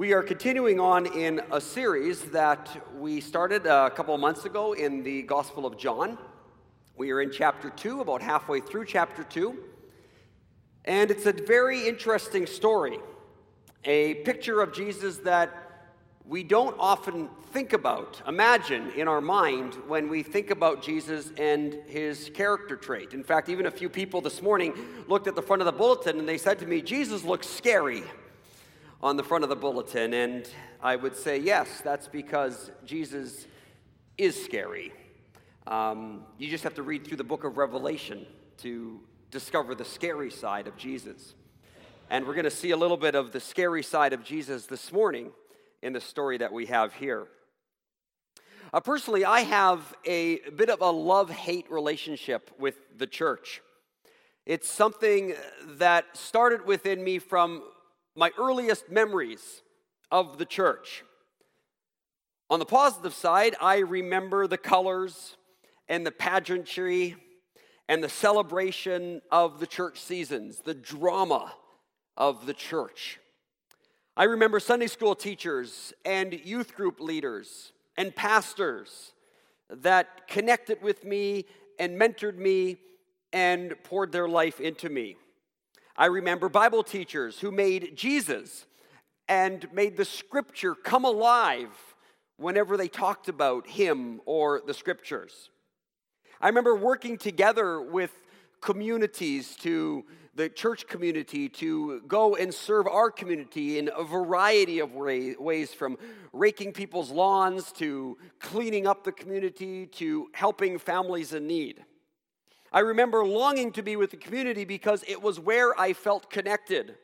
We are continuing on in a series that we started uh, a couple of months ago in the Gospel of John. We are in chapter 2, about halfway through chapter 2. And it's a very interesting story. A picture of Jesus that we don't often think about, imagine in our mind when we think about Jesus and his character trait. In fact, even a few people this morning looked at the front of the bulletin and they said to me, Jesus looks scary on the front of the bulletin. And I would say, yes, that's because Jesus is scary. Um, you just have to read through the book of Revelation to discover the scary side of Jesus. And we're going to see a little bit of the scary side of Jesus this morning in the story that we have here. Uh, personally, I have a bit of a love hate relationship with the church. It's something that started within me from my earliest memories of the church. On the positive side, I remember the colors and the pageantry and the celebration of the church seasons, the drama of the church. I remember Sunday school teachers and youth group leaders and pastors that connected with me and mentored me and poured their life into me. I remember Bible teachers who made Jesus and made the scripture come alive whenever they talked about him or the scriptures. I remember working together with communities to the church community to go and serve our community in a variety of ways from raking people's lawns to cleaning up the community to helping families in need. I remember longing to be with the community because it was where I felt connected.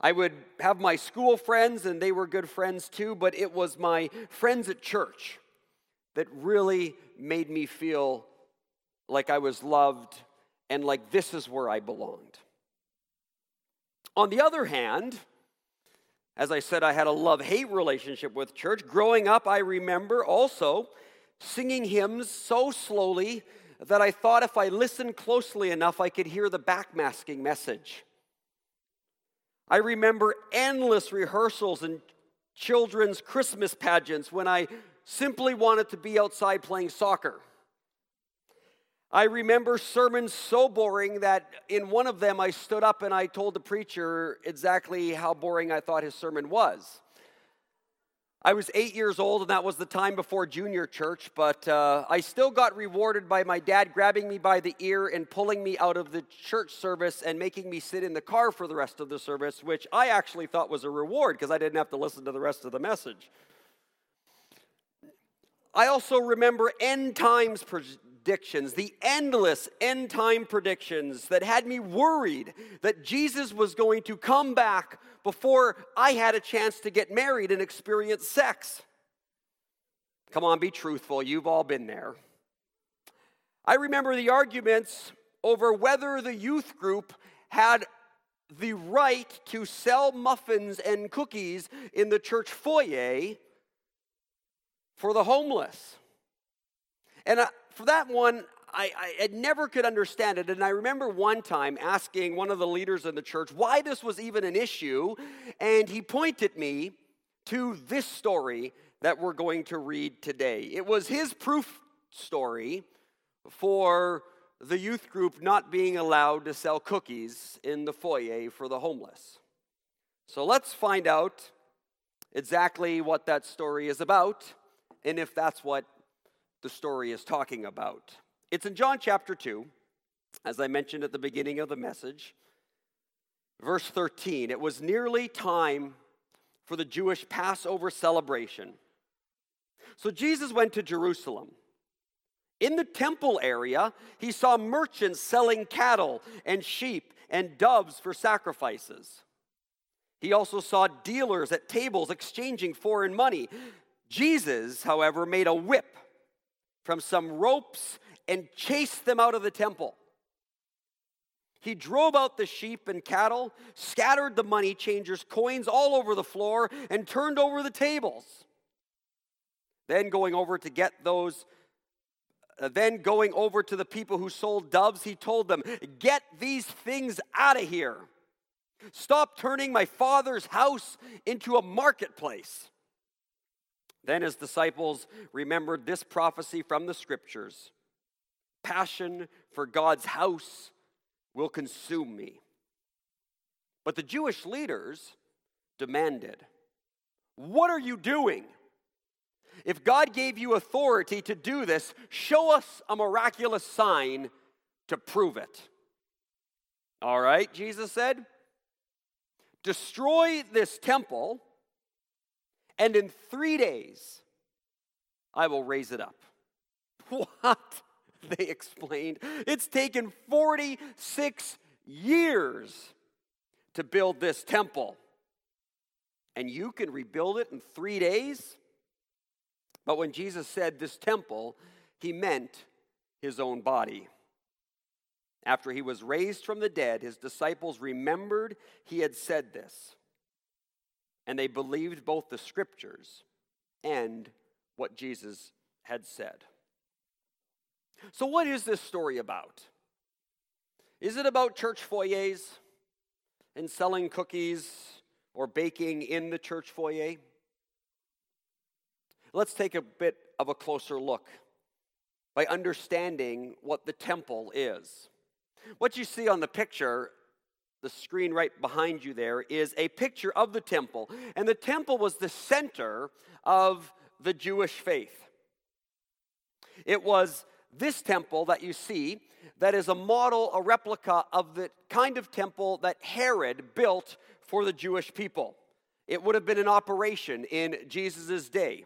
I would have my school friends, and they were good friends too, but it was my friends at church that really made me feel like I was loved and like this is where I belonged. On the other hand, as I said, I had a love hate relationship with church. Growing up, I remember also singing hymns so slowly that I thought if I listened closely enough, I could hear the backmasking message. I remember endless rehearsals and children's Christmas pageants when I simply wanted to be outside playing soccer. I remember sermons so boring that in one of them I stood up and I told the preacher exactly how boring I thought his sermon was. I was eight years old, and that was the time before junior church, but uh, I still got rewarded by my dad grabbing me by the ear and pulling me out of the church service and making me sit in the car for the rest of the service, which I actually thought was a reward because I didn't have to listen to the rest of the message. I also remember end times predictions, the endless end time predictions that had me worried that Jesus was going to come back before I had a chance to get married and experience sex. Come on, be truthful. You've all been there. I remember the arguments over whether the youth group had the right to sell muffins and cookies in the church foyer for the homeless. And for that one, I, I, never could understand it. And I remember one time asking one of the leaders in the church why this was even an issue. And he pointed me to this story that we're going to read today. It was his proof story for the youth group not being allowed to sell cookies in the foyer for the homeless. So let's find out exactly what that story is about and if that's what the story is talking about. It's in John chapter 2, as I mentioned at the beginning of the message. Verse 13 It was nearly time for the Jewish Passover celebration. So Jesus went to Jerusalem. In the temple area, he saw merchants selling cattle and sheep and doves for sacrifices. He also saw dealers at tables exchanging foreign money. Jesus, however, made a whip from some ropes and chased them out of the temple. He drove out the sheep and cattle, scattered the money changers' coins all over the floor, and turned over the tables. Then going over to get those, uh, then going over to the people who sold doves, he told them, Get these things out of here. Stop turning my father's house into a marketplace. Then his disciples remembered this prophecy from the scriptures Passion for God's house will consume me. But the Jewish leaders demanded, What are you doing? If God gave you authority to do this, show us a miraculous sign to prove it. All right, Jesus said, destroy this temple, and in three days I will raise it up. What? They explained. It's taken 46 years to build this temple. And you can rebuild it in three days? But when Jesus said this temple, he meant his own body. After he was raised from the dead, his disciples remembered he had said this. And they believed both the scriptures and what Jesus had said. So, what is this story about? Is it about church foyers and selling cookies or baking in the church foyer? Let's take a bit of a closer look by understanding what the temple is. What you see on the picture, the screen right behind you there, is a picture of the temple. And the temple was the center of the Jewish faith. It was this temple that you see that is a model, a replica of the kind of temple that Herod built for the Jewish people. It would have been in operation in Jesus' day.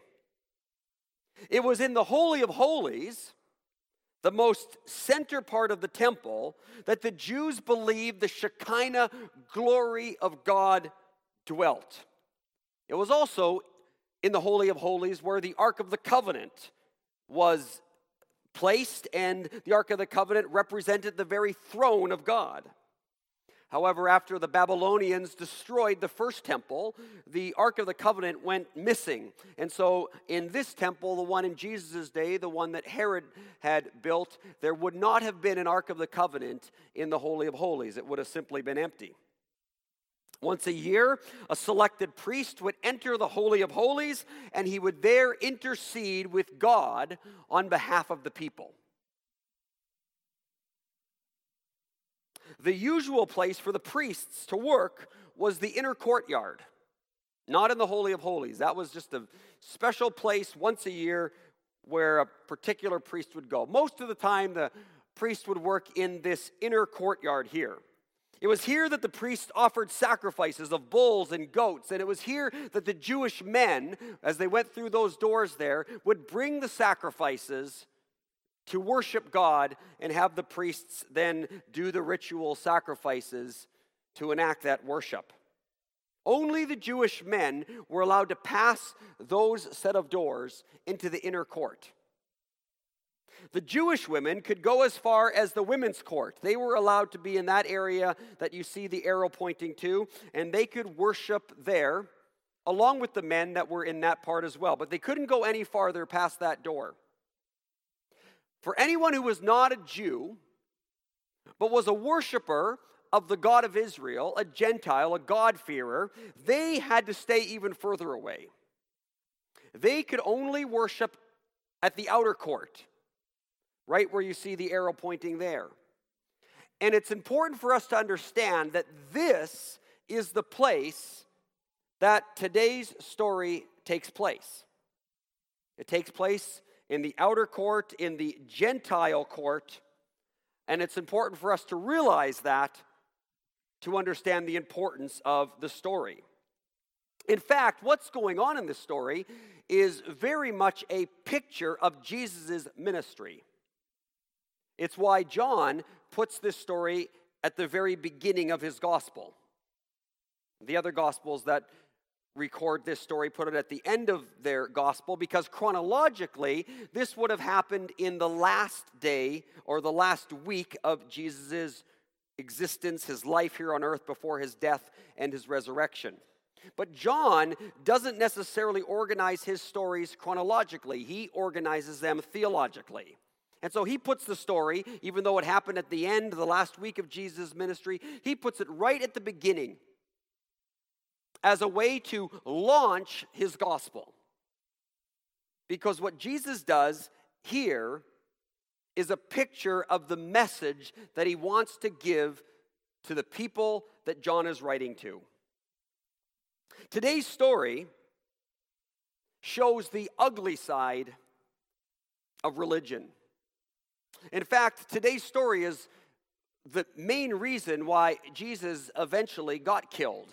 It was in the Holy of Holies the most center part of the temple, that the Jews believed the Shekinah glory of God dwelt. It was also in the Holy of Holies where the Ark of the Covenant was placed, and the Ark of the Covenant represented the very throne of God. However, after the Babylonians destroyed the first temple, the Ark of the Covenant went missing. And so, in this temple, the one in Jesus' day, the one that Herod had built, there would not have been an Ark of the Covenant in the Holy of Holies. It would have simply been empty. Once a year, a selected priest would enter the Holy of Holies and he would there intercede with God on behalf of the people. The usual place for the priests to work was the inner courtyard, not in the Holy of Holies. That was just a special place once a year where a particular priest would go. Most of the time, the priest would work in this inner courtyard here. It was here that the priests offered sacrifices of bulls and goats, and it was here that the Jewish men, as they went through those doors there, would bring the sacrifices to worship God and have the priests then do the ritual sacrifices to enact that worship. Only the Jewish men were allowed to pass those set of doors into the inner court. The Jewish women could go as far as the women's court. They were allowed to be in that area that you see the arrow pointing to, and they could worship there along with the men that were in that part as well. But they couldn't go any farther past that door. For anyone who was not a Jew, but was a worshiper of the God of Israel, a Gentile, a God-fearer, they had to stay even further away. They could only worship at the outer court, right where you see the arrow pointing there. And it's important for us to understand that this is the place that today's story takes place. It takes place in the outer court, in the Gentile court. And it's important for us to realize that to understand the importance of the story. In fact, what's going on in this story is very much a picture of Jesus' ministry. It's why John puts this story at the very beginning of his gospel. The other gospels that record this story, put it at the end of their gospel, because chronologically, this would have happened in the last day or the last week of Jesus' existence, his life here on earth before his death and his resurrection. But John doesn't necessarily organize his stories chronologically, he organizes them theologically. And so he puts the story, even though it happened at the end, the last week of Jesus' ministry, he puts it right at the beginning as a way to launch his gospel. Because what Jesus does here is a picture of the message that he wants to give to the people that John is writing to. Today's story shows the ugly side of religion. In fact, today's story is the main reason why Jesus eventually got killed.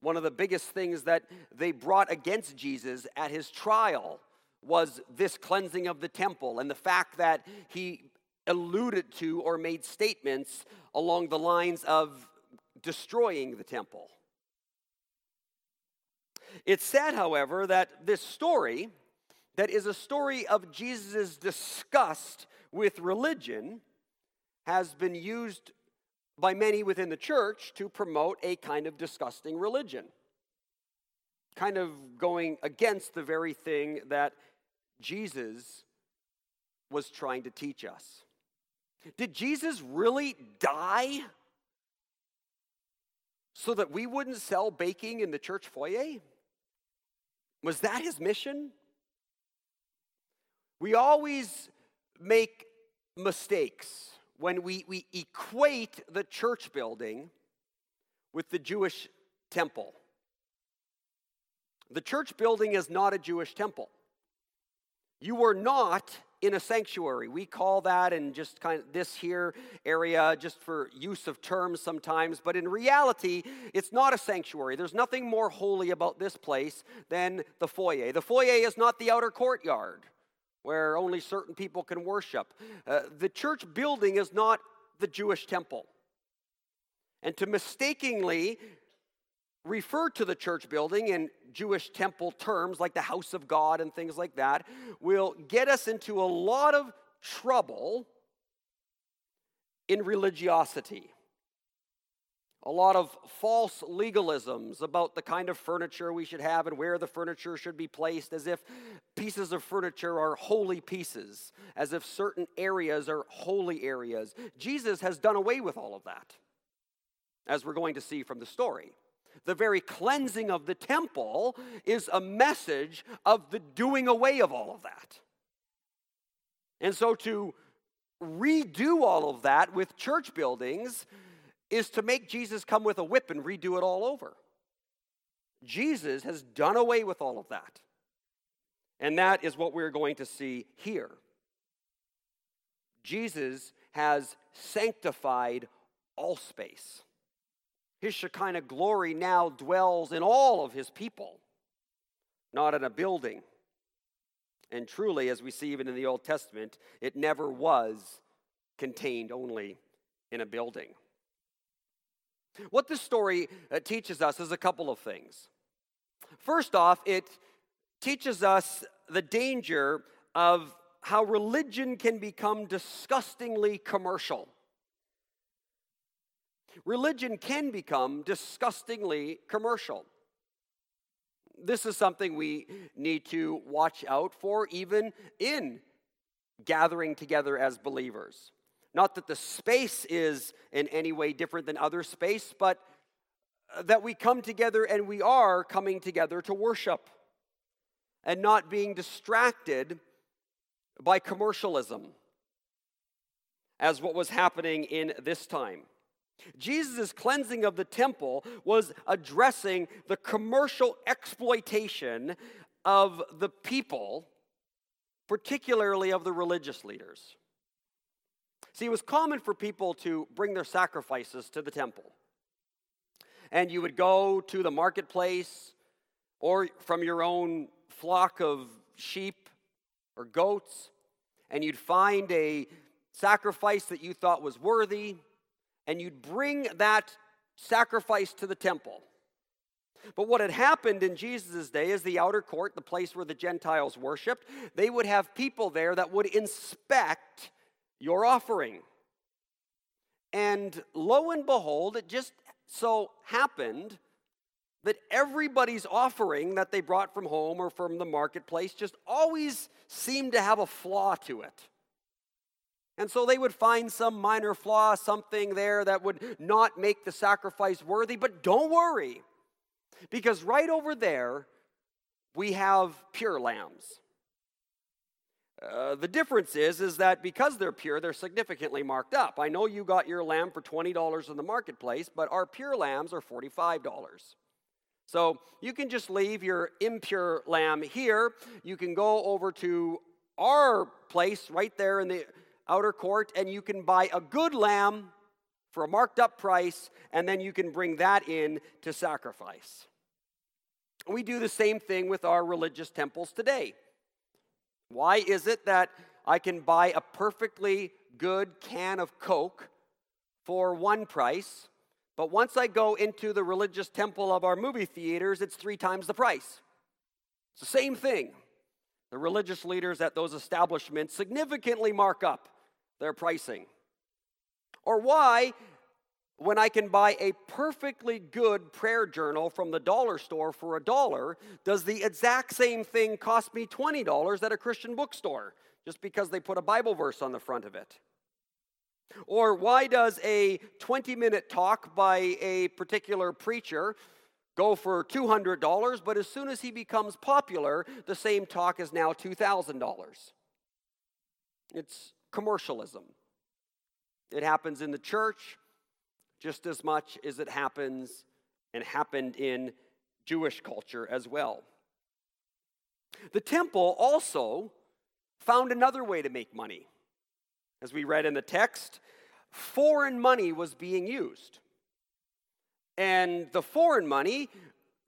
One of the biggest things that they brought against Jesus at his trial was this cleansing of the temple and the fact that he alluded to or made statements along the lines of destroying the temple. It's sad, however, that this story, that is a story of Jesus' disgust with religion, has been used by many within the church to promote a kind of disgusting religion, kind of going against the very thing that Jesus was trying to teach us. Did Jesus really die so that we wouldn't sell baking in the church foyer? Was that his mission? We always make mistakes when we, we equate the church building with the Jewish temple. The church building is not a Jewish temple. You were not in a sanctuary. We call that in just kind of this here area just for use of terms sometimes, but in reality, it's not a sanctuary. There's nothing more holy about this place than the foyer. The foyer is not the outer courtyard where only certain people can worship. Uh, the church building is not the Jewish temple. And to mistakenly refer to the church building in Jewish temple terms like the house of God and things like that will get us into a lot of trouble in religiosity. A lot of false legalisms about the kind of furniture we should have and where the furniture should be placed, as if pieces of furniture are holy pieces, as if certain areas are holy areas. Jesus has done away with all of that, as we're going to see from the story the very cleansing of the temple is a message of the doing away of all of that. And so to redo all of that with church buildings is to make Jesus come with a whip and redo it all over. Jesus has done away with all of that. And that is what we're going to see here. Jesus has sanctified all space. His Shekinah glory now dwells in all of his people, not in a building. And truly, as we see even in the Old Testament, it never was contained only in a building. What this story uh, teaches us is a couple of things. First off, it teaches us the danger of how religion can become disgustingly commercial religion can become disgustingly commercial. This is something we need to watch out for, even in gathering together as believers. Not that the space is in any way different than other space, but uh, that we come together and we are coming together to worship and not being distracted by commercialism, as what was happening in this time. Jesus' cleansing of the temple was addressing the commercial exploitation of the people, particularly of the religious leaders. See, it was common for people to bring their sacrifices to the temple. And you would go to the marketplace or from your own flock of sheep or goats, and you'd find a sacrifice that you thought was worthy and you'd bring that sacrifice to the temple. But what had happened in Jesus' day is the outer court, the place where the Gentiles worshiped, they would have people there that would inspect your offering. And lo and behold, it just so happened that everybody's offering that they brought from home or from the marketplace just always seemed to have a flaw to it. And so they would find some minor flaw, something there that would not make the sacrifice worthy. But don't worry, because right over there, we have pure lambs. Uh, the difference is, is that because they're pure, they're significantly marked up. I know you got your lamb for $20 in the marketplace, but our pure lambs are $45. So you can just leave your impure lamb here. You can go over to our place right there in the outer court, and you can buy a good lamb for a marked up price, and then you can bring that in to sacrifice. We do the same thing with our religious temples today. Why is it that I can buy a perfectly good can of Coke for one price, but once I go into the religious temple of our movie theaters, it's three times the price? It's the same thing. The religious leaders at those establishments significantly mark up their pricing. Or why, when I can buy a perfectly good prayer journal from the dollar store for a dollar, does the exact same thing cost me $20 at a Christian bookstore just because they put a Bible verse on the front of it? Or why does a 20 minute talk by a particular preacher go for $200, but as soon as he becomes popular, the same talk is now $2,000? It's commercialism. It happens in the church just as much as it happens and happened in Jewish culture as well. The temple also found another way to make money. As we read in the text, foreign money was being used. And the foreign money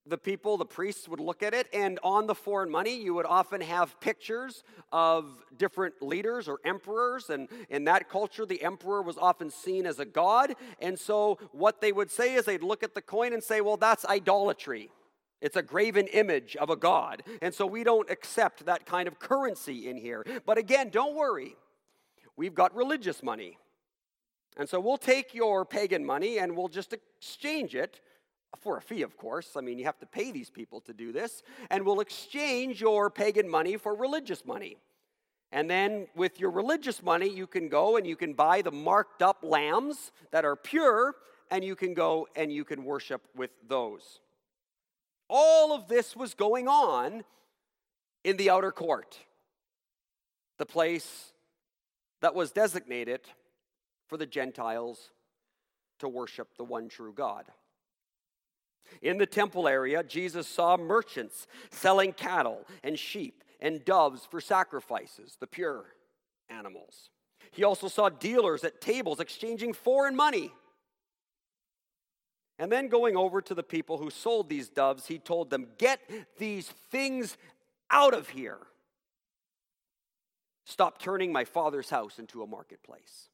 the people, the priests would look at it, and on the foreign money, you would often have pictures of different leaders or emperors. And in that culture, the emperor was often seen as a god. And so, what they would say is they'd look at the coin and say, well, that's idolatry. It's a graven image of a god. And so, we don't accept that kind of currency in here. But again, don't worry, we've got religious money. And so, we'll take your pagan money and we'll just exchange it for a fee, of course. I mean, you have to pay these people to do this, and will exchange your pagan money for religious money. And then with your religious money, you can go and you can buy the marked up lambs that are pure, and you can go and you can worship with those. All of this was going on in the outer court, the place that was designated for the Gentiles to worship the one true God. In the temple area, Jesus saw merchants selling cattle and sheep and doves for sacrifices, the pure animals. He also saw dealers at tables exchanging foreign money. And then going over to the people who sold these doves, he told them, Get these things out of here. Stop turning my father's house into a marketplace.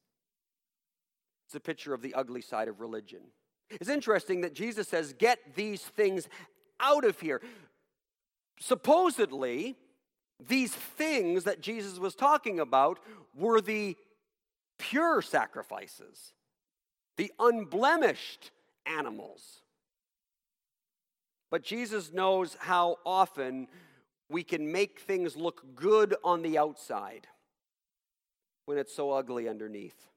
It's a picture of the ugly side of religion. It's interesting that Jesus says, Get these things out of here. Supposedly, these things that Jesus was talking about were the pure sacrifices, the unblemished animals. But Jesus knows how often we can make things look good on the outside when it's so ugly underneath.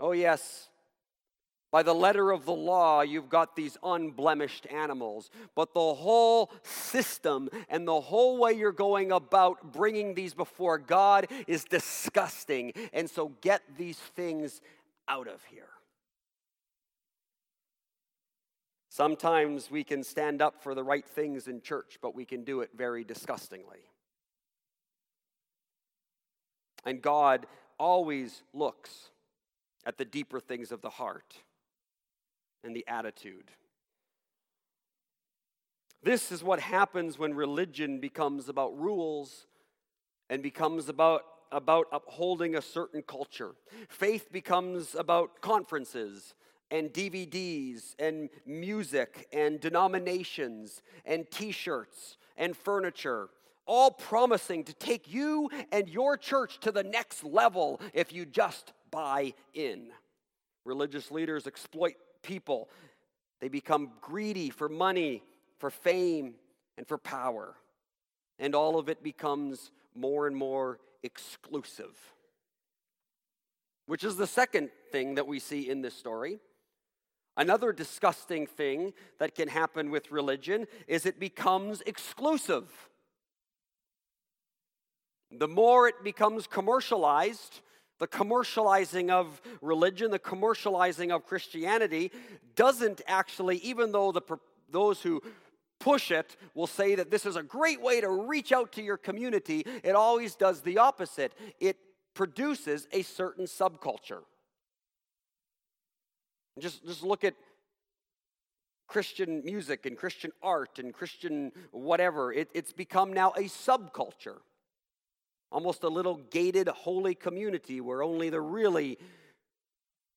Oh, yes, by the letter of the law, you've got these unblemished animals. But the whole system and the whole way you're going about bringing these before God is disgusting. And so get these things out of here. Sometimes we can stand up for the right things in church, but we can do it very disgustingly. And God always looks at the deeper things of the heart and the attitude. This is what happens when religion becomes about rules and becomes about, about upholding a certain culture. Faith becomes about conferences and DVDs and music and denominations and t shirts and furniture, all promising to take you and your church to the next level if you just buy in. Religious leaders exploit people. They become greedy for money, for fame, and for power. And all of it becomes more and more exclusive. which is the second thing that we see in this story. Another disgusting thing that can happen with religion is it becomes exclusive. The more it becomes commercialized, the commercializing of religion, the commercializing of Christianity doesn't actually, even though the, those who push it will say that this is a great way to reach out to your community, it always does the opposite. It produces a certain subculture. Just, just look at Christian music and Christian art and Christian whatever. It, it's become now a subculture, almost a little gated holy community where only the really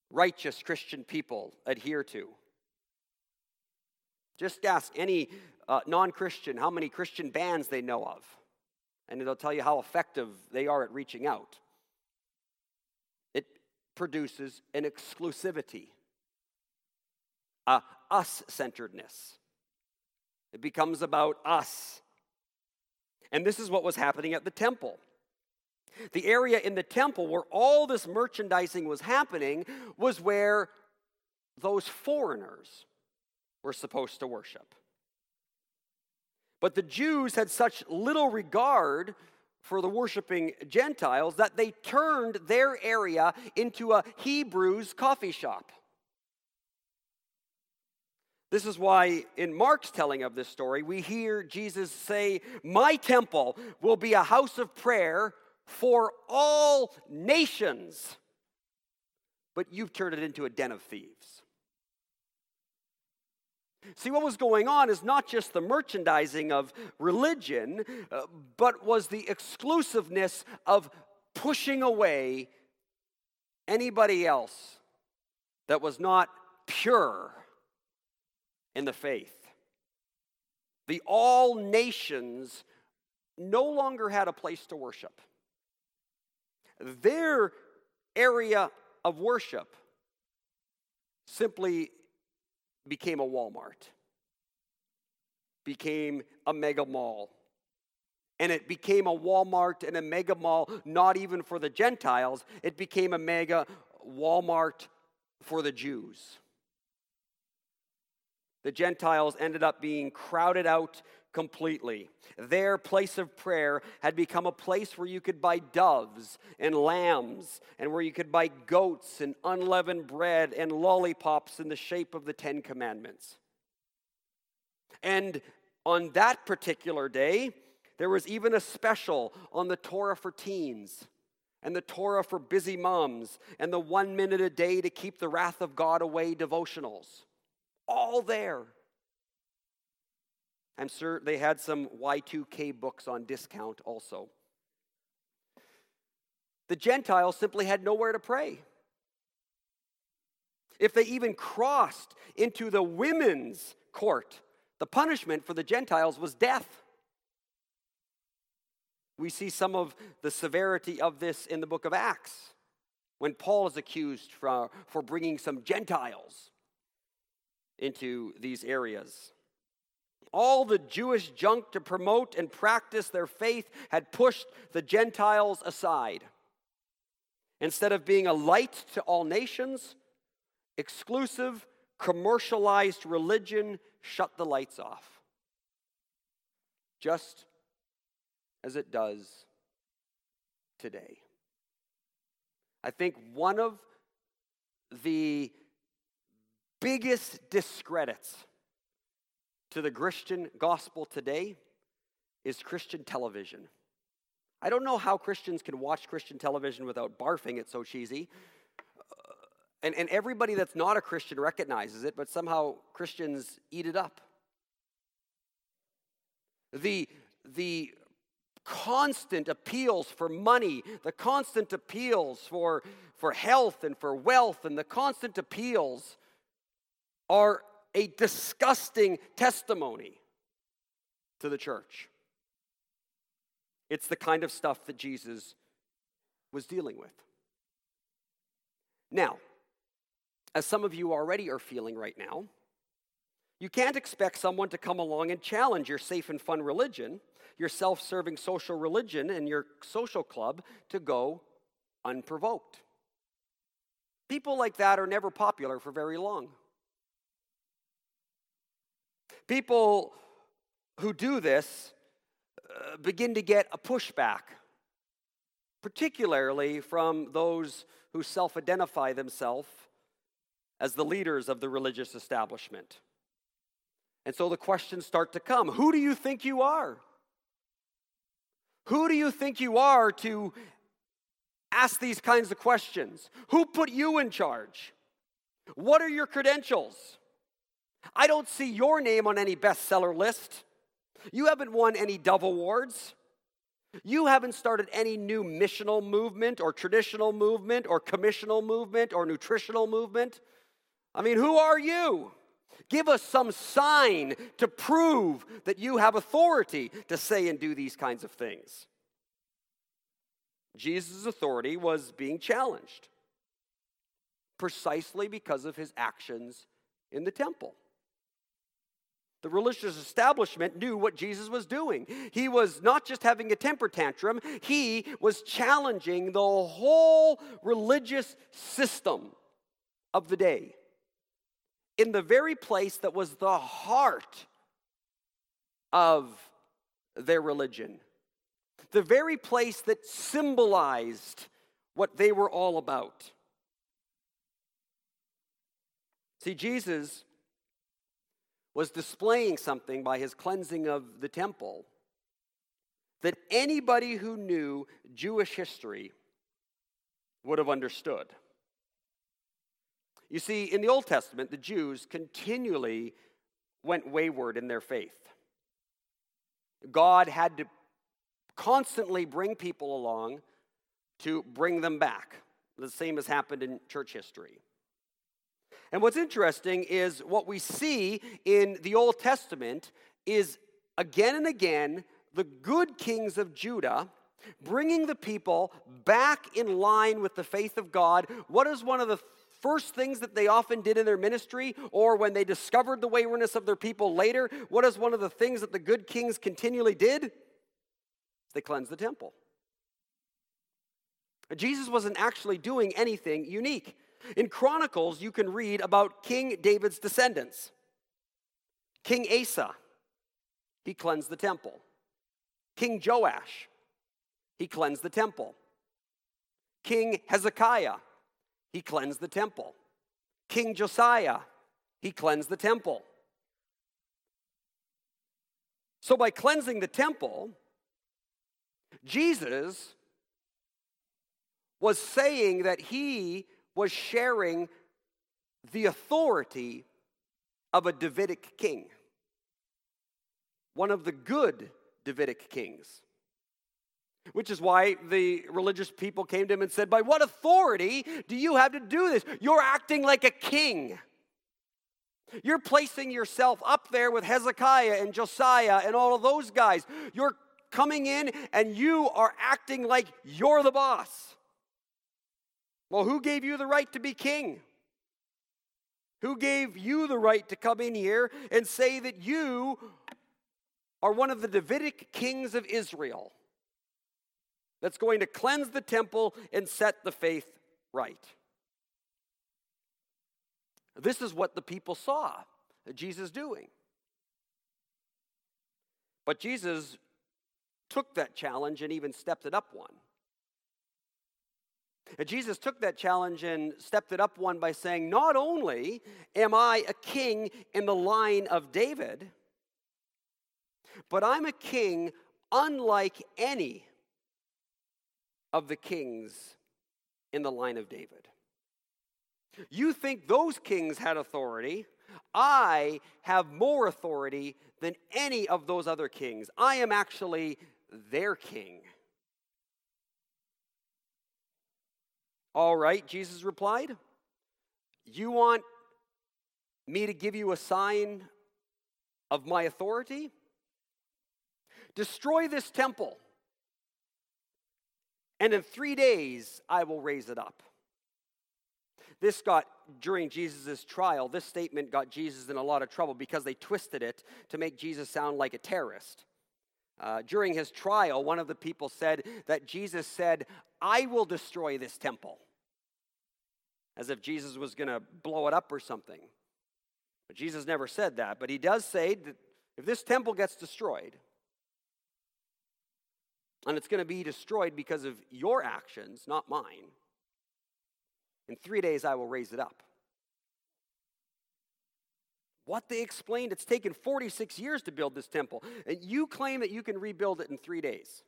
righteous Christian people adhere to. Just ask any uh, non Christian how many Christian bands they know of, and it'll tell you how effective they are at reaching out. It produces an exclusivity a us centeredness. It becomes about us. And this is what was happening at the temple. The area in the temple where all this merchandising was happening was where those foreigners were supposed to worship. But the Jews had such little regard for the worshiping Gentiles that they turned their area into a Hebrew's coffee shop. This is why, in Mark's telling of this story, we hear Jesus say, My temple will be a house of prayer for all nations. But you've turned it into a den of thieves. See, what was going on is not just the merchandising of religion, uh, but was the exclusiveness of pushing away anybody else that was not pure in the faith. The all nations no longer had a place to worship. Their area of worship simply became a Walmart, became a mega mall. And it became a Walmart and a mega mall, not even for the Gentiles, it became a mega Walmart for the Jews the Gentiles ended up being crowded out completely. Their place of prayer had become a place where you could buy doves and lambs, and where you could buy goats and unleavened bread and lollipops in the shape of the Ten Commandments. And on that particular day, there was even a special on the Torah for teens and the Torah for busy moms and the one minute a day to keep the wrath of God away devotionals all there. I'm sure they had some Y2K books on discount also. The Gentiles simply had nowhere to pray. If they even crossed into the women's court, the punishment for the Gentiles was death. We see some of the severity of this in the book of Acts when Paul is accused for, for bringing some Gentiles into these areas. All the Jewish junk to promote and practice their faith had pushed the Gentiles aside. Instead of being a light to all nations, exclusive, commercialized religion shut the lights off. Just as it does today. I think one of the biggest discredits to the Christian gospel today is Christian television. I don't know how Christians can watch Christian television without barfing, it's so cheesy. Uh, and, and everybody that's not a Christian recognizes it, but somehow Christians eat it up. The, the constant appeals for money, the constant appeals for, for health and for wealth, and the constant appeals are a disgusting testimony to the church. It's the kind of stuff that Jesus was dealing with. Now, as some of you already are feeling right now, you can't expect someone to come along and challenge your safe and fun religion, your self serving social religion, and your social club to go unprovoked. People like that are never popular for very long. People who do this uh, begin to get a pushback, particularly from those who self identify themselves as the leaders of the religious establishment. And so the questions start to come Who do you think you are? Who do you think you are to ask these kinds of questions? Who put you in charge? What are your credentials? I don't see your name on any bestseller list. You haven't won any Dove Awards. You haven't started any new missional movement or traditional movement or commissional movement or nutritional movement. I mean, who are you? Give us some sign to prove that you have authority to say and do these kinds of things. Jesus' authority was being challenged precisely because of his actions in the temple. The religious establishment knew what Jesus was doing. He was not just having a temper tantrum, he was challenging the whole religious system of the day in the very place that was the heart of their religion, the very place that symbolized what they were all about. See, Jesus was displaying something by his cleansing of the temple that anybody who knew Jewish history would have understood. You see, in the Old Testament, the Jews continually went wayward in their faith. God had to constantly bring people along to bring them back. The same has happened in church history. And what's interesting is what we see in the Old Testament is again and again the good kings of Judah bringing the people back in line with the faith of God. What is one of the first things that they often did in their ministry, or when they discovered the waywardness of their people later, what is one of the things that the good kings continually did? They cleansed the temple. Jesus wasn't actually doing anything unique. In Chronicles, you can read about King David's descendants. King Asa, he cleansed the temple. King Joash, he cleansed the temple. King Hezekiah, he cleansed the temple. King Josiah, he cleansed the temple. So, by cleansing the temple, Jesus was saying that he was sharing the authority of a Davidic king, one of the good Davidic kings. Which is why the religious people came to him and said, By what authority do you have to do this? You're acting like a king. You're placing yourself up there with Hezekiah and Josiah and all of those guys. You're coming in and you are acting like you're the boss. Well, who gave you the right to be king? Who gave you the right to come in here and say that you are one of the Davidic kings of Israel? that's going to cleanse the temple and set the faith right. This is what the people saw Jesus doing. But Jesus took that challenge and even stepped it up one. And Jesus took that challenge and stepped it up one by saying, Not only am I a king in the line of David, but I'm a king unlike any of the kings in the line of David. You think those kings had authority. I have more authority than any of those other kings. I am actually their king. All right, Jesus replied. You want me to give you a sign of my authority? Destroy this temple and in three days I will raise it up. This got, during Jesus' trial, this statement got Jesus in a lot of trouble because they twisted it to make Jesus sound like a terrorist. Uh, during his trial, one of the people said that Jesus said, I will destroy this temple. As if Jesus was going to blow it up or something. But Jesus never said that. But he does say that if this temple gets destroyed, and it's going to be destroyed because of your actions, not mine, in three days I will raise it up. What they explained, it's taken 46 years to build this temple, and you claim that you can rebuild it in three days.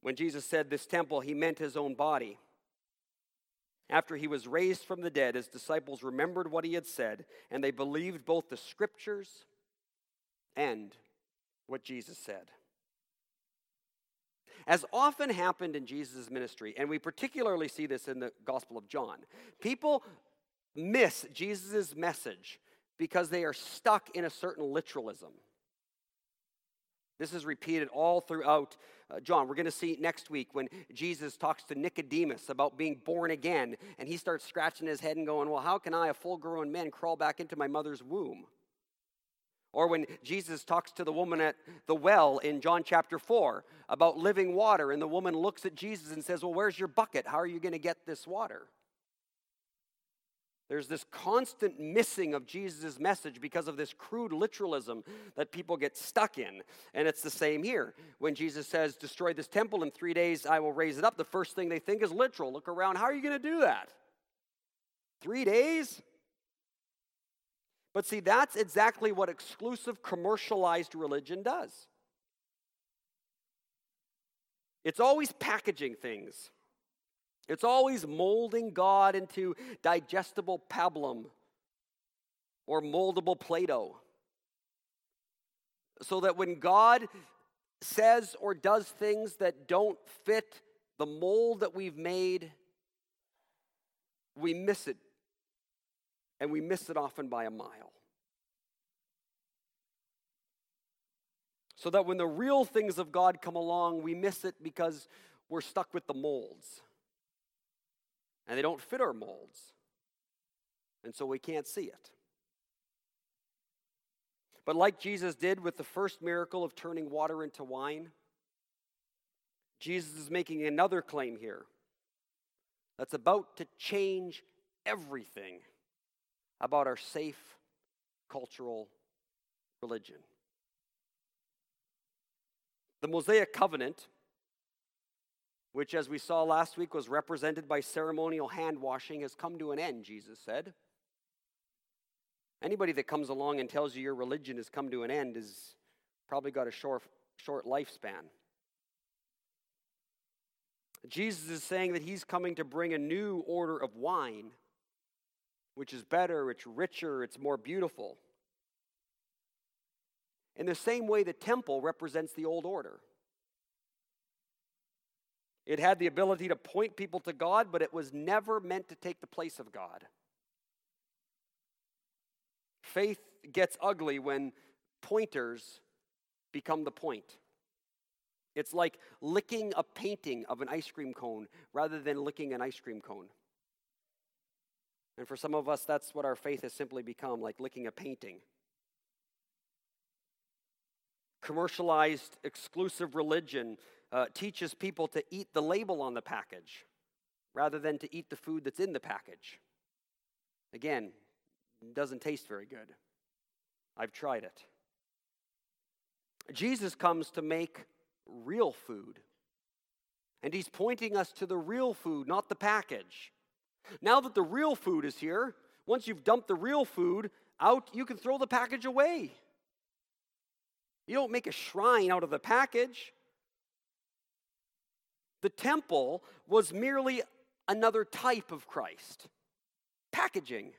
When Jesus said this temple, he meant his own body. After he was raised from the dead, his disciples remembered what he had said, and they believed both the scriptures and what Jesus said. As often happened in Jesus' ministry, and we particularly see this in the Gospel of John, people miss Jesus' message because they are stuck in a certain literalism. This is repeated all throughout uh, John. We're going to see next week when Jesus talks to Nicodemus about being born again, and he starts scratching his head and going, Well, how can I, a full grown man, crawl back into my mother's womb? Or when Jesus talks to the woman at the well in John chapter 4 about living water, and the woman looks at Jesus and says, Well, where's your bucket? How are you going to get this water? There's this constant missing of Jesus' message because of this crude literalism that people get stuck in. And it's the same here. When Jesus says, Destroy this temple in three days, I will raise it up, the first thing they think is literal. Look around, how are you going to do that? Three days? But see, that's exactly what exclusive commercialized religion does. It's always packaging things. It's always molding God into digestible pablum or moldable Play Doh. So that when God says or does things that don't fit the mold that we've made, we miss it. And we miss it often by a mile. So that when the real things of God come along, we miss it because we're stuck with the molds and they don't fit our molds. And so we can't see it. But like Jesus did with the first miracle of turning water into wine, Jesus is making another claim here that's about to change everything about our safe cultural religion. The Mosaic covenant which, as we saw last week, was represented by ceremonial hand washing, has come to an end, Jesus said. Anybody that comes along and tells you your religion has come to an end has probably got a short, short lifespan. Jesus is saying that he's coming to bring a new order of wine, which is better, it's richer, it's more beautiful. In the same way, the temple represents the old order. It had the ability to point people to God, but it was never meant to take the place of God. Faith gets ugly when pointers become the point. It's like licking a painting of an ice cream cone rather than licking an ice cream cone. And for some of us, that's what our faith has simply become like licking a painting. Commercialized, exclusive religion uh, teaches people to eat the label on the package rather than to eat the food that's in the package. Again, doesn't taste very good. I've tried it. Jesus comes to make real food. And he's pointing us to the real food, not the package. Now that the real food is here, once you've dumped the real food out, you can throw the package away. You don't make a shrine out of the package. The temple was merely another type of Christ, packaging.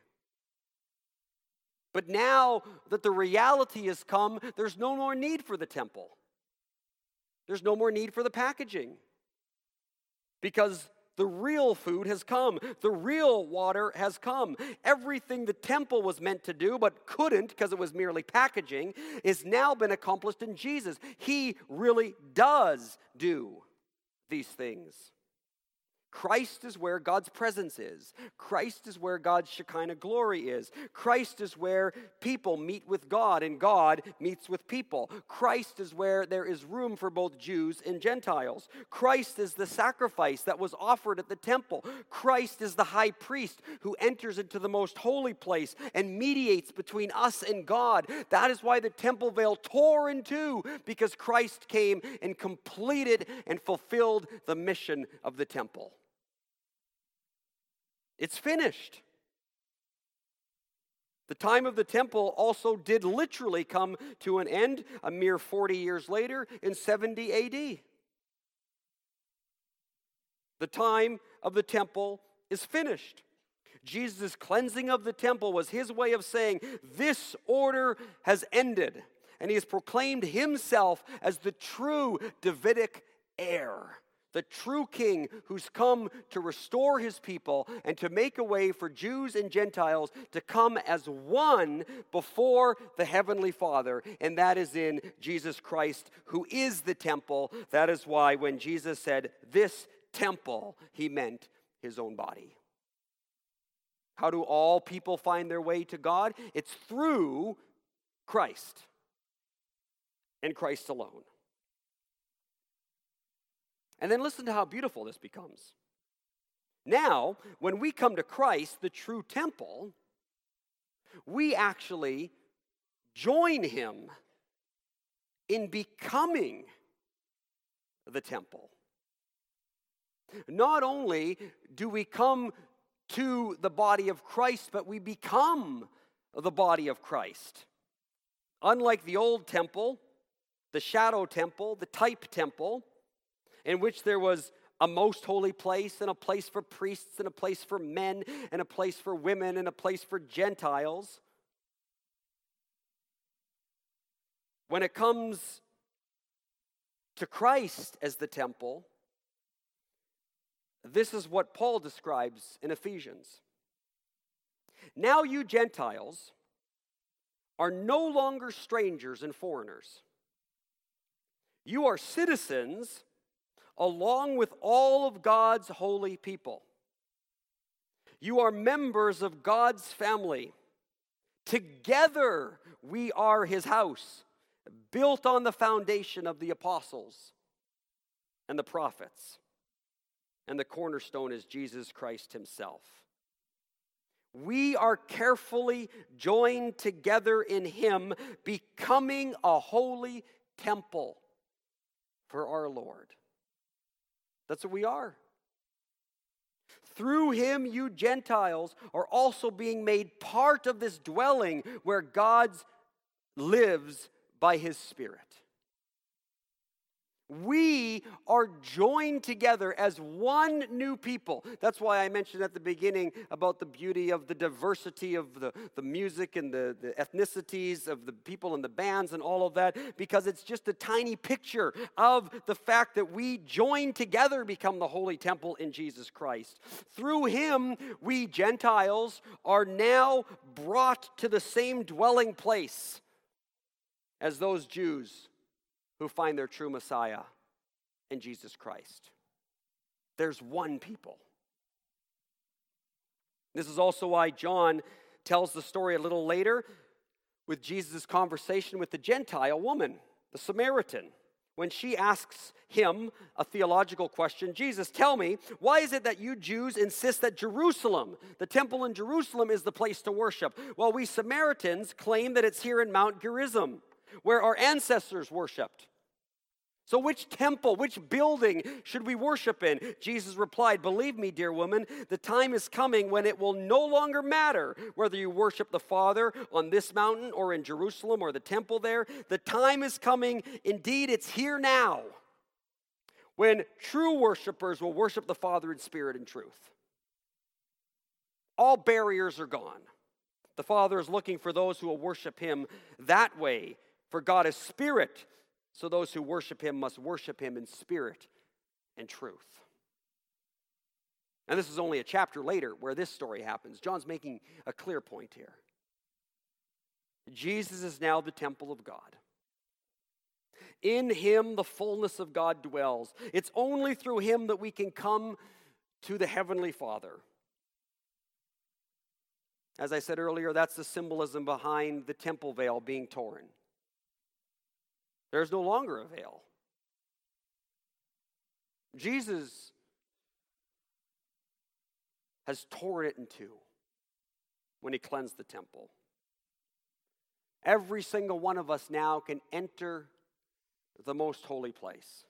But now that the reality has come, there's no more need for the temple. There's no more need for the packaging. Because the real food has come. The real water has come. Everything the temple was meant to do but couldn't because it was merely packaging is now been accomplished in Jesus. He really does do these things. Christ is where God's presence is. Christ is where God's Shekinah glory is. Christ is where people meet with God and God meets with people. Christ is where there is room for both Jews and Gentiles. Christ is the sacrifice that was offered at the temple. Christ is the high priest who enters into the most holy place and mediates between us and God. That is why the temple veil tore in two, because Christ came and completed and fulfilled the mission of the temple. It's finished. The time of the temple also did literally come to an end a mere 40 years later in 70 AD. The time of the temple is finished. Jesus' cleansing of the temple was his way of saying, This order has ended. And he has proclaimed himself as the true Davidic heir the true king who's come to restore his people and to make a way for Jews and Gentiles to come as one before the heavenly Father, and that is in Jesus Christ, who is the temple. That is why when Jesus said, This temple, he meant his own body. How do all people find their way to God? It's through Christ and Christ alone. And then listen to how beautiful this becomes. Now, when we come to Christ, the true temple, we actually join him in becoming the temple. Not only do we come to the body of Christ, but we become the body of Christ. Unlike the old temple, the shadow temple, the type temple, in which there was a most holy place and a place for priests and a place for men and a place for women and a place for Gentiles. When it comes to Christ as the temple, this is what Paul describes in Ephesians. Now, you Gentiles are no longer strangers and foreigners. You are citizens along with all of God's holy people. You are members of God's family. Together, we are his house, built on the foundation of the apostles and the prophets. And the cornerstone is Jesus Christ himself. We are carefully joined together in him, becoming a holy temple for our Lord. That's what we are. Through him, you Gentiles are also being made part of this dwelling where God lives by his Spirit. We are joined together as one new people. That's why I mentioned at the beginning about the beauty of the diversity of the, the music and the, the ethnicities of the people and the bands and all of that, because it's just a tiny picture of the fact that we join together become the holy temple in Jesus Christ. Through him, we Gentiles are now brought to the same dwelling place as those Jews who find their true Messiah in Jesus Christ. There's one people. This is also why John tells the story a little later with Jesus' conversation with the Gentile woman, the Samaritan, when she asks him a theological question Jesus, tell me, why is it that you Jews insist that Jerusalem, the temple in Jerusalem, is the place to worship, while we Samaritans claim that it's here in Mount Gerizim, where our ancestors worshiped? So, which temple, which building should we worship in? Jesus replied, Believe me, dear woman, the time is coming when it will no longer matter whether you worship the Father on this mountain or in Jerusalem or the temple there. The time is coming, indeed, it's here now, when true worshipers will worship the Father in spirit and truth. All barriers are gone. The Father is looking for those who will worship Him that way, for God is spirit so those who worship him must worship him in spirit and truth. And this is only a chapter later where this story happens. John's making a clear point here. Jesus is now the temple of God. In him, the fullness of God dwells. It's only through him that we can come to the Heavenly Father. As I said earlier, that's the symbolism behind the temple veil being torn. There's no longer a veil. Jesus has torn it in two when he cleansed the temple. Every single one of us now can enter the most holy place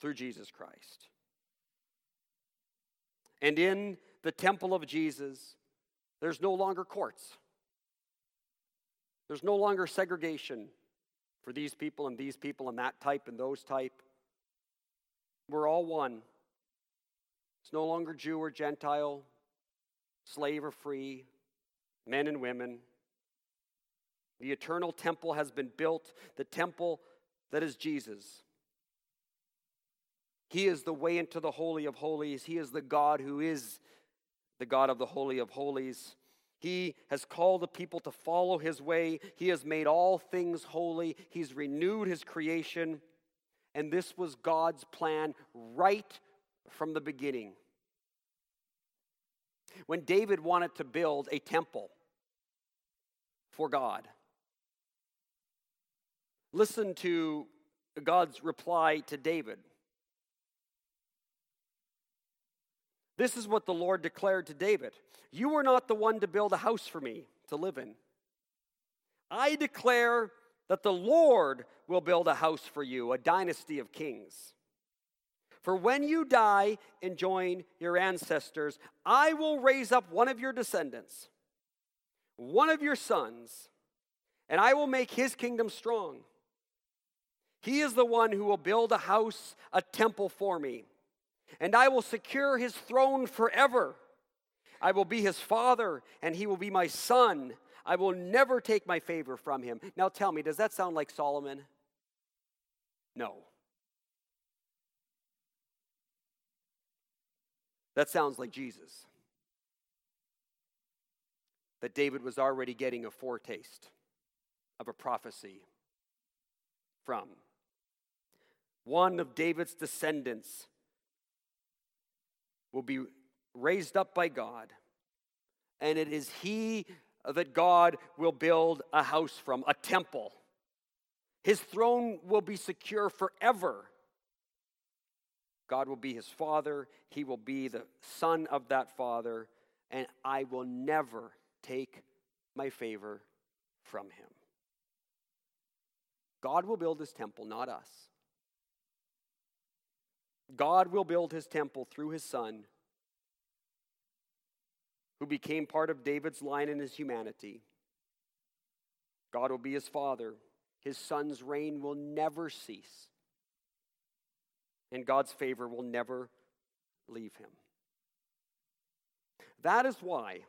through Jesus Christ. And in the temple of Jesus, there's no longer courts. There's no longer segregation for these people and these people and that type and those type. We're all one. It's no longer Jew or Gentile, slave or free, men and women. The eternal temple has been built, the temple that is Jesus. He is the way into the Holy of Holies. He is the God who is the God of the Holy of Holies. He has called the people to follow his way. He has made all things holy. He's renewed his creation. And this was God's plan right from the beginning. When David wanted to build a temple for God, listen to God's reply to David. This is what the Lord declared to David You were not the one to build a house for me to live in. I declare that the Lord will build a house for you, a dynasty of kings. For when you die and join your ancestors, I will raise up one of your descendants, one of your sons, and I will make his kingdom strong. He is the one who will build a house, a temple for me and I will secure his throne forever. I will be his father, and he will be my son. I will never take my favor from him. Now tell me, does that sound like Solomon? No. That sounds like Jesus. That David was already getting a foretaste of a prophecy from. One of David's descendants will be raised up by God, and it is He that God will build a house from, a temple. His throne will be secure forever. God will be his father, he will be the son of that father, and I will never take my favor from him. God will build his temple, not us. God will build his temple through his son, who became part of David's line in his humanity. God will be his father. His son's reign will never cease, and God's favor will never leave him. That is why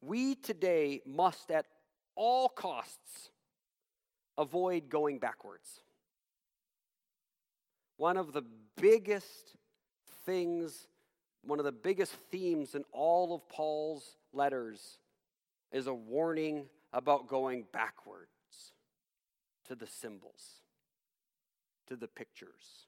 we today must, at all costs, avoid going backwards. One of the biggest things, one of the biggest themes in all of Paul's letters is a warning about going backwards to the symbols, to the pictures.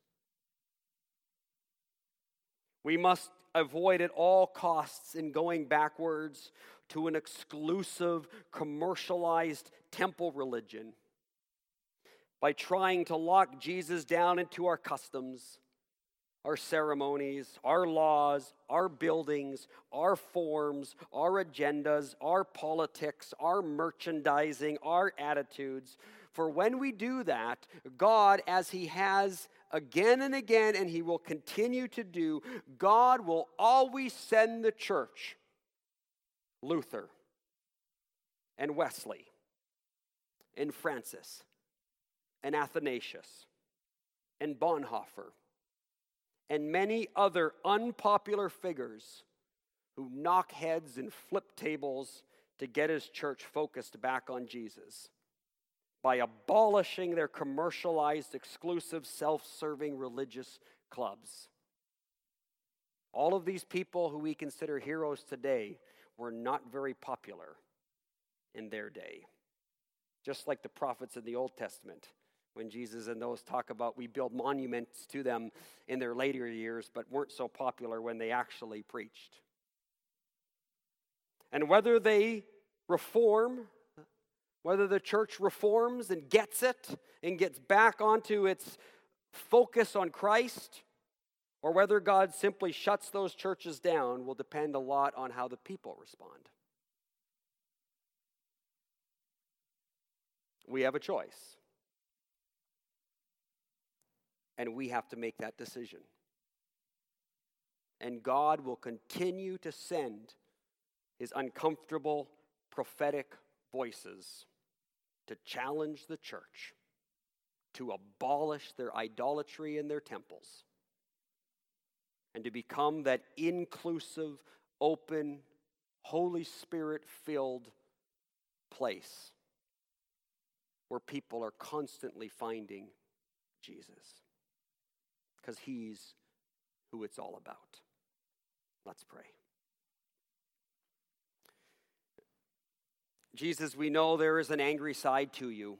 We must avoid at all costs in going backwards to an exclusive, commercialized temple religion by trying to lock Jesus down into our customs, our ceremonies, our laws, our buildings, our forms, our agendas, our politics, our merchandising, our attitudes. For when we do that, God, as He has again and again, and He will continue to do, God will always send the church Luther and Wesley and Francis and Athanasius and Bonhoeffer and many other unpopular figures who knock heads and flip tables to get his church focused back on Jesus by abolishing their commercialized, exclusive, self serving religious clubs. All of these people who we consider heroes today were not very popular in their day, just like the prophets in the Old Testament when Jesus and those talk about we build monuments to them in their later years, but weren't so popular when they actually preached. And whether they reform, whether the church reforms and gets it and gets back onto its focus on Christ, or whether God simply shuts those churches down will depend a lot on how the people respond. We have a choice. And we have to make that decision. And God will continue to send his uncomfortable prophetic voices to challenge the church to abolish their idolatry in their temples and to become that inclusive, open, Holy Spirit filled place where people are constantly finding Jesus because he's who it's all about. Let's pray. Jesus, we know there is an angry side to you.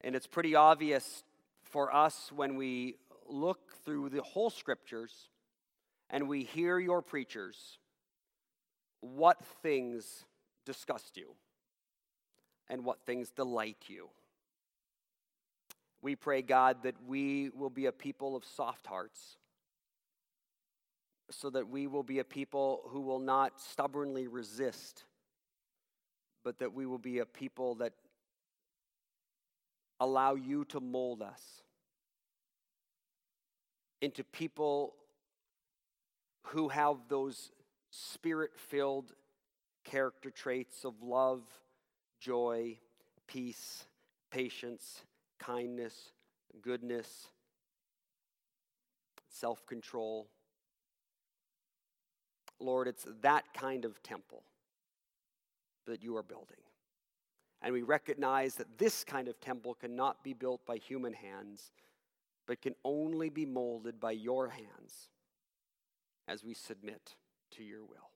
And it's pretty obvious for us when we look through the whole scriptures and we hear your preachers what things disgust you and what things delight you. We pray, God, that we will be a people of soft hearts, so that we will be a people who will not stubbornly resist, but that we will be a people that allow you to mold us into people who have those spirit filled character traits of love, joy, peace, patience, kindness, goodness, self control. Lord, it's that kind of temple that you are building. And we recognize that this kind of temple cannot be built by human hands, but can only be molded by your hands as we submit to your will.